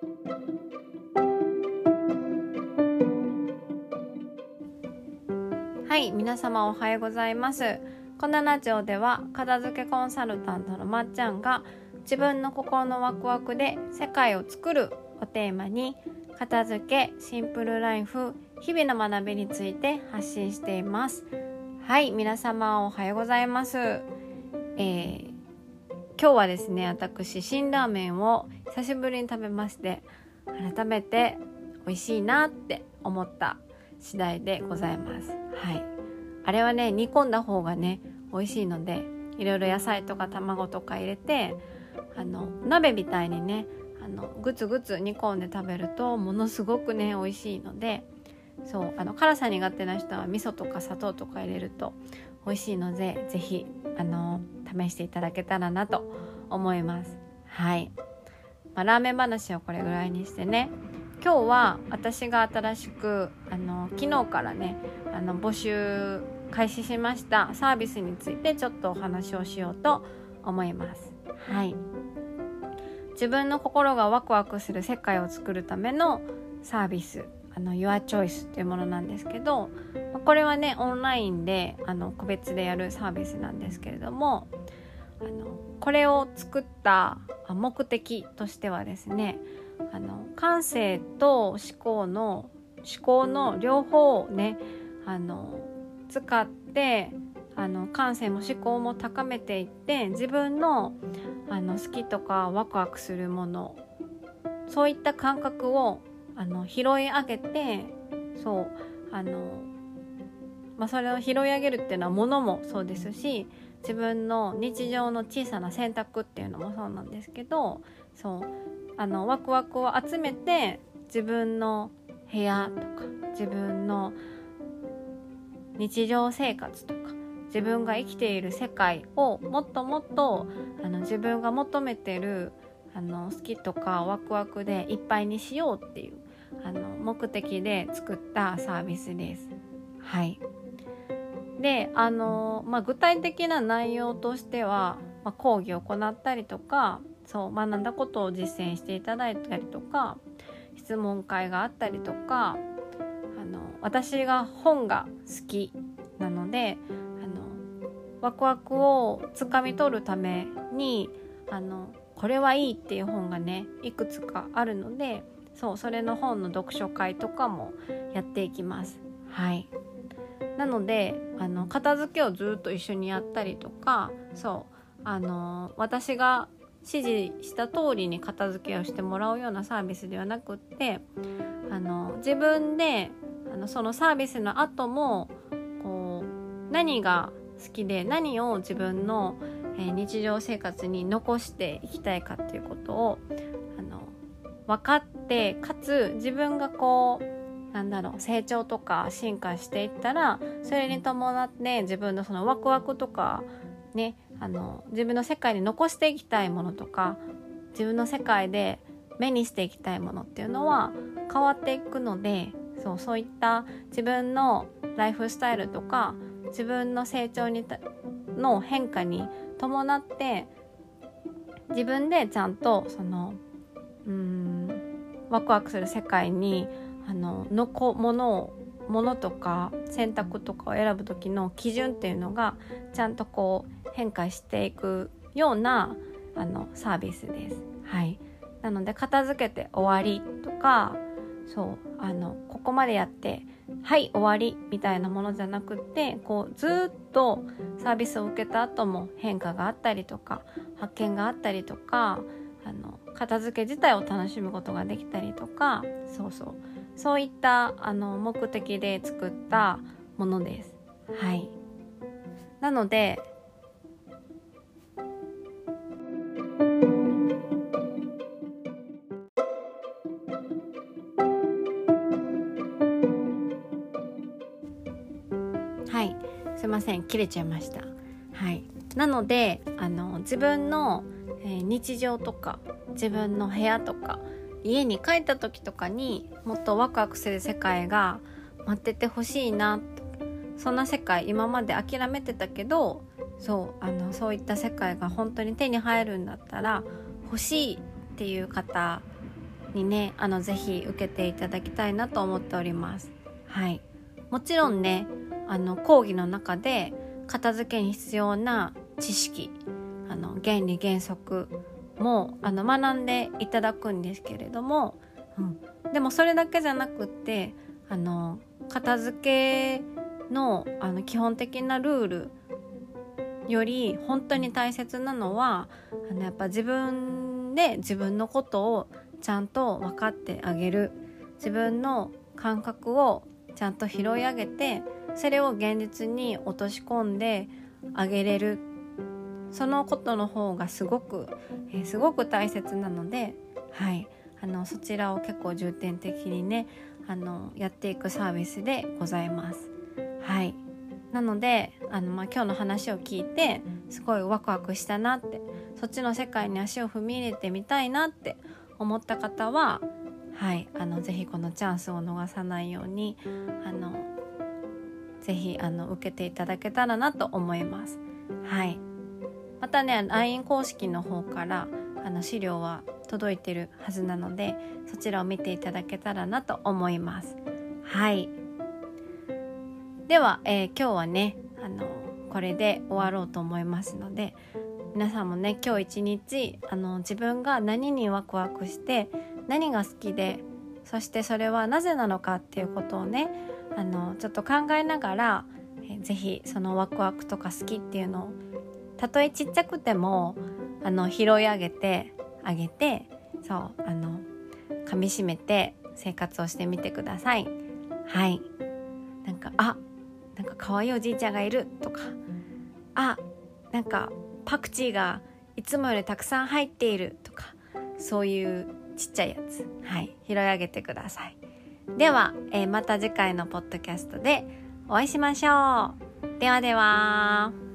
はい皆様おはようございます。このラジオでは片付けコンサルタントのまっちゃんが自分の心のワクワクで世界を作るをテーマに片付けシンプルライフ日々の学びについて発信しています。はい皆様おはようございます、えー、今日はですね私辛ラーメンを久しぶりに食べまして改めて美味しいなって思った次第でございます。はい。あれはね煮込んだ方がね美味しいのでいろいろ野菜とか卵とか入れてあの鍋みたいにねあのグツグツ煮込んで食べるとものすごくね美味しいのでそうあの辛さ苦手な人は味噌とか砂糖とか入れると美味しいので是非あの試していただけたらなと思います。はい、まあ、ラーメン話はこれぐらいにしてね。今日は私が新しくあの昨日からねあの募集開始しました。サービスについてちょっとお話をしようと思います。はい。自分の心がワクワクする世界を作るためのサービスあの Your Choice っていうものなんですけどこれはねオンラインであの個別でやるサービスなんですけれどもあのこれを作った目的としてはですねあの感性と思考の思考の両方をねあの使ってあの感性も思考も高めていって自分のあの好きとかワクワクするものそういった感覚をあの拾い上げてそうあの、まあ、それを拾い上げるっていうのは物もそうですし自分の日常の小さな選択っていうのもそうなんですけどそうあのワクワクを集めて自分の部屋とか自分の日常生活とか自分が生きている世界をもっともっとあの自分が求めてるあの好きとかワクワクでいっぱいにしようっていうあの目的で作ったサービスです。はいであの、まあ、具体的な内容としては、まあ、講義を行ったりとかそう学んだことを実践していただいたりとか質問会があったりとかあの私が本が好きなのであのワクワクをつかみ取るためにあのこれはいいっていう本がねいくつかあるのでそうそれの本の読書会とかもやっていきます。はいなのであの片付けをずっと一緒にやったりとかそうあの私が指示した通りに片付けをしてもらうようなサービスではなくってあの自分であのそのサービスの後もこう何が好きで何を自分の、え、日常生活に残していきたいかっていうことをあの分かってかつ自分がこうなんだろう成長とか進化していったらそれに伴って自分のそのワクワクとかねあの自分の世界に残していきたいものとか自分の世界で目にしていきたいものっていうのは変わっていくのでそうそういった自分のライフスタイルとか自分の成長にの変化に伴って自分でちゃんとそのうんワクワクする世界にあののこものをものとか選択とかを選ぶ時の基準っていうのがちゃんとこう変化していくようなあのサービスです。はい、なので片付けて終わりとかそうあのここまでやってはい終わりみたいなものじゃなくてこうずっとサービスを受けた後も変化があったりとか発見があったりとかあの片付け自体を楽しむことができたりとかそうそうそういったあの目的で作ったものです。はい。なので、はい、すいません、切れちゃいました。はい。なので、あの自分の、えー、日常とか自分の部屋とか家に帰った時とかにもっとワクワクする世界が待っててほしいなそんな世界今まで諦めてたけどそうあのそういった世界が本当に手に入るんだったら欲しいっていう方にねあのぜひ受けていただきたいなと思っております。はい。もちろんねあの講義の中で片付けに必要な知識あの原理原則もあの学んでいただくんですけれども、うん、でもそれだけじゃなくってあの片付けのあの基本的なルールより本当に大切なのはあのやっぱ自分で自分のことをちゃんと分かってあげる。自分の感覚をちゃんと拾い上げてそれを現実に落とし込んであげれるそのことの方がすごく、えー、すごく大切なので、はい、あのそちらを結構重点的にねあのやっていくサービスでございます。はいなのであの、まあ、今日の話を聞いてすごいワクワクしたなってそっちの世界に足を踏み入れてみたいなって思った方ははいあのぜひこのチャンスを逃さないようにあのぜひあの受けていただけたらなと思います。はいまたね LINE 公式の方からあの資料は届いてるはずなのでそちらを見ていただけたらなと思います。はい。では、えー、今日はねあのこれで終わろうと思いますので皆さんもね今日一日あの自分が何にワクワクして何が好きでそしてそれはなぜなのかっていうことをねあのちょっと考えながら、えー、ぜひそのワクワクとか好きっていうのをたとえちっちゃくてもあの拾い上げてあげてそうあの噛みしめて生活をしてみてください。はい。なんかあなんか可愛いおじいちゃんがいるとか。あなんかパクチーがいつもよりたくさん入っているとか。そういうちっちゃいやつ。はい。拾い上げてください。では、えー、また次回のポッドキャストでお会いしましょう。ではでは。